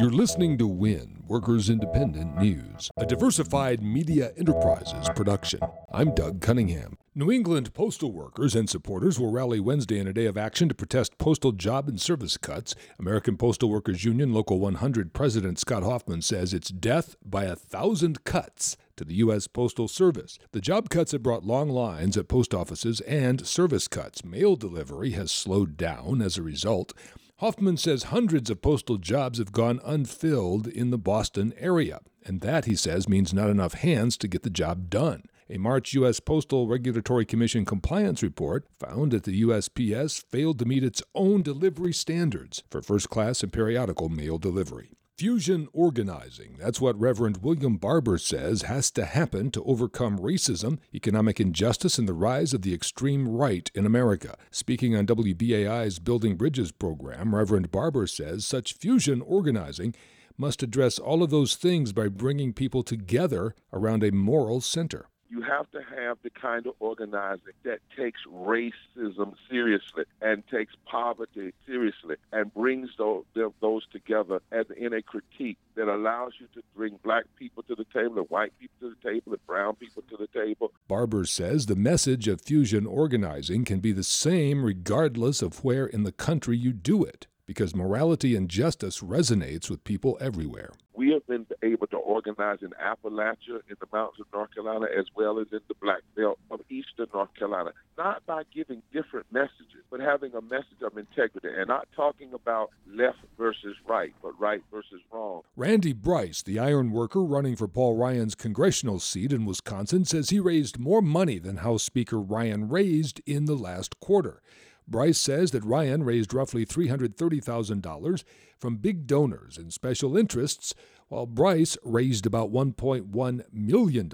You're listening to WIN, Workers Independent News, a diversified media enterprises production. I'm Doug Cunningham. New England postal workers and supporters will rally Wednesday in a day of action to protest postal job and service cuts. American Postal Workers Union Local 100 President Scott Hoffman says it's death by a thousand cuts to the U.S. Postal Service. The job cuts have brought long lines at post offices and service cuts. Mail delivery has slowed down as a result. Hoffman says hundreds of postal jobs have gone unfilled in the Boston area, and that, he says, means not enough hands to get the job done. A March U.S. Postal Regulatory Commission compliance report found that the USPS failed to meet its own delivery standards for first class and periodical mail delivery. Fusion organizing. That's what Reverend William Barber says has to happen to overcome racism, economic injustice, and the rise of the extreme right in America. Speaking on WBAI's Building Bridges program, Reverend Barber says such fusion organizing must address all of those things by bringing people together around a moral center you have to have the kind of organizing that takes racism seriously and takes poverty seriously and brings those, those together as in a critique that allows you to bring black people to the table and white people to the table and brown people to the table. Barber says the message of fusion organizing can be the same regardless of where in the country you do it because morality and justice resonates with people everywhere. We have been able to organize in Appalachia, in the mountains of North Carolina, as well as in the Black Belt of eastern North Carolina, not by giving different messages, but having a message of integrity and not talking about left versus right, but right versus wrong. Randy Bryce, the iron worker running for Paul Ryan's congressional seat in Wisconsin, says he raised more money than House Speaker Ryan raised in the last quarter. Bryce says that Ryan raised roughly $330,000 from big donors and special interests, while Bryce raised about $1.1 million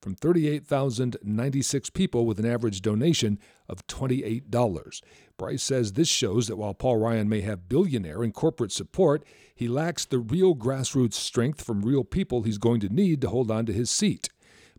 from 38,096 people with an average donation of $28. Bryce says this shows that while Paul Ryan may have billionaire and corporate support, he lacks the real grassroots strength from real people he's going to need to hold on to his seat.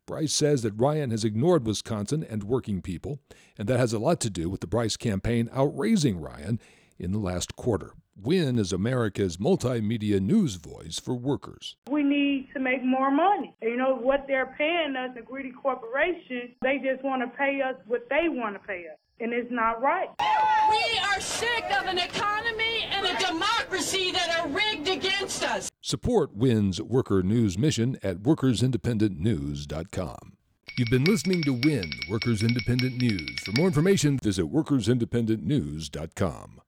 Bryce says that Ryan has ignored Wisconsin and working people, and that has a lot to do with the Bryce campaign outraising Ryan in the last quarter. WIN is America's multimedia news voice for workers. We need to make more money. You know, what they're paying us, the greedy corporations, they just want to pay us what they want to pay us and it's not right. We are sick of an economy and a democracy that are rigged against us. Support WIN's worker news mission at workersindependentnews.com. You've been listening to WIN, Workers Independent News. For more information, visit workersindependentnews.com.